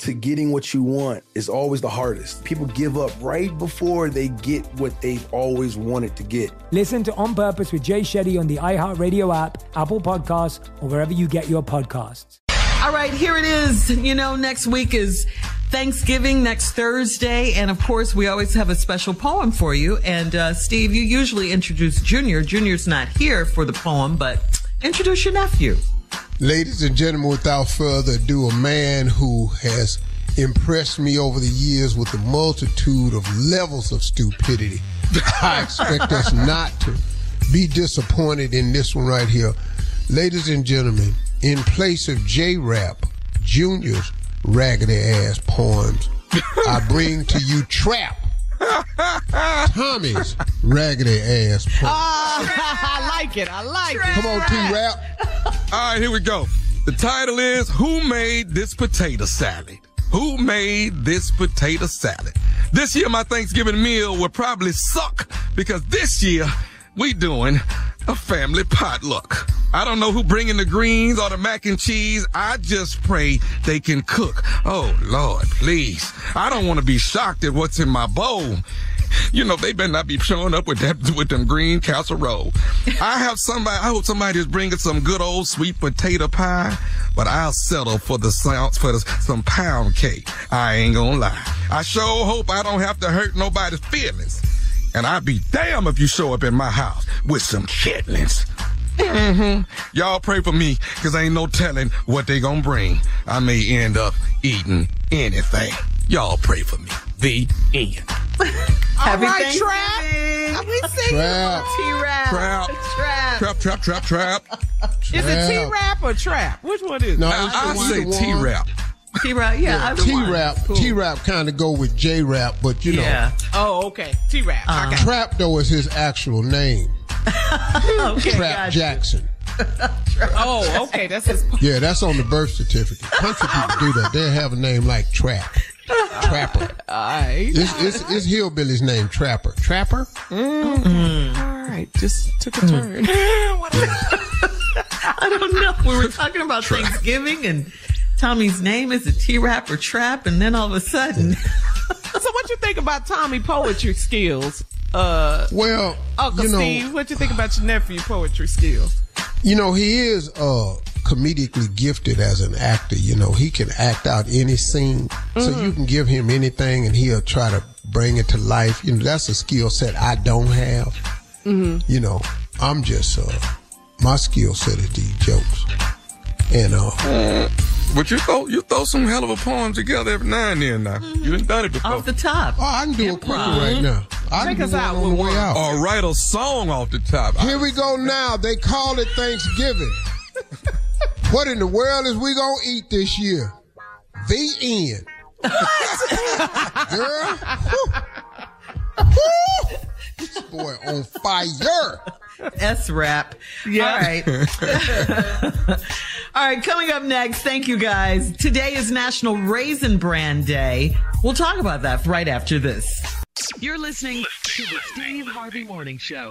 to getting what you want is always the hardest. People give up right before they get what they've always wanted to get. Listen to On Purpose with Jay Shetty on the iHeartRadio app, Apple Podcasts, or wherever you get your podcasts. All right, here it is. You know, next week is Thanksgiving next Thursday. And of course, we always have a special poem for you. And uh, Steve, you usually introduce Junior. Junior's not here for the poem, but introduce your nephew. Ladies and gentlemen, without further ado, a man who has impressed me over the years with a multitude of levels of stupidity. I expect us not to be disappointed in this one right here. Ladies and gentlemen, in place of J Rap Jr.'s raggedy ass poems, I bring to you Trap. Tommy's raggedy ass poems. Ah, I like it. I like it. Come on, T Rap. All right, here we go. The title is Who Made This Potato Salad? Who made this potato salad? This year, my Thanksgiving meal will probably suck because this year we doing a family potluck. I don't know who bringing the greens or the mac and cheese. I just pray they can cook. Oh Lord, please. I don't want to be shocked at what's in my bowl. You know, they better not be showing up with that, with them green casserole. I have somebody, I hope somebody is bringing some good old sweet potato pie, but I'll settle for the sounds, for the, some pound cake. I ain't gonna lie. I sure hope I don't have to hurt nobody's feelings. And I'd be damn if you show up in my house with some chitlins. Mm-hmm. Y'all pray for me, cause ain't no telling what they gonna bring. I may end up eating anything. Y'all pray for me. The end. Happy right, Thanksgiving. Trap. We sing Trap. T-Rap. Trap. Trap. Trap, trap, trap, trap. Is it T-Rap or Trap? Which one is it? No, I, I say either T-rap. T-Rap, yeah. either T-rap, Cool. T Rap kind of go with J Rap, but you know, Yeah. Oh, okay. T-Rap. I got it. Trap though is his actual name. Okay, Trap gotcha. Jackson. Oh, okay. That's his. Yeah, that's on the birth certificate. Country people do that. They have a name like Trap. Trapper. All right. It's, it's, it's Hillbilly's name, Trapper. Trapper? All right. Just took a turn. I don't know. We were talking about Thanksgiving and Tommy's name is a T-Rap or Trap, and then all of a sudden, so, what you think about Tommy poetry skills? Uh, Well, Uncle you know, Steve, what you think about your nephew poetry skills? you know, he is uh comedically gifted as an actor. You know, he can act out any scene. So you can give him anything and he'll try to bring it to life. You know, that's a skill set I don't have. You know, I'm just uh my skill set is these jokes. And uh But you throw you throw some hell of a poem together every now and then. Now you done done it before. off the top. oh, I can do it quicker right now. I Take can us do out on the way one. out. or write a song off the top. Here we go now. They call it Thanksgiving. What in the world is we gonna eat this year? The end. Girl, whew. Whew. this boy on fire. S rap. Yeah. All right. All right. Coming up next. Thank you guys. Today is National Raisin Bran Day. We'll talk about that right after this. You're listening to the Steve Harvey Morning Show.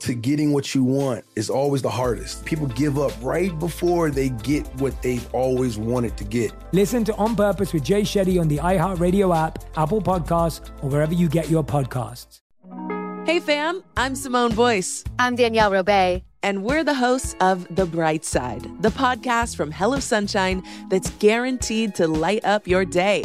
to getting what you want is always the hardest. People give up right before they get what they've always wanted to get. Listen to On Purpose with Jay Shetty on the iHeartRadio app, Apple Podcasts, or wherever you get your podcasts. Hey fam, I'm Simone Boyce. I'm Danielle Robay. And we're the hosts of The Bright Side, the podcast from Hello Sunshine that's guaranteed to light up your day.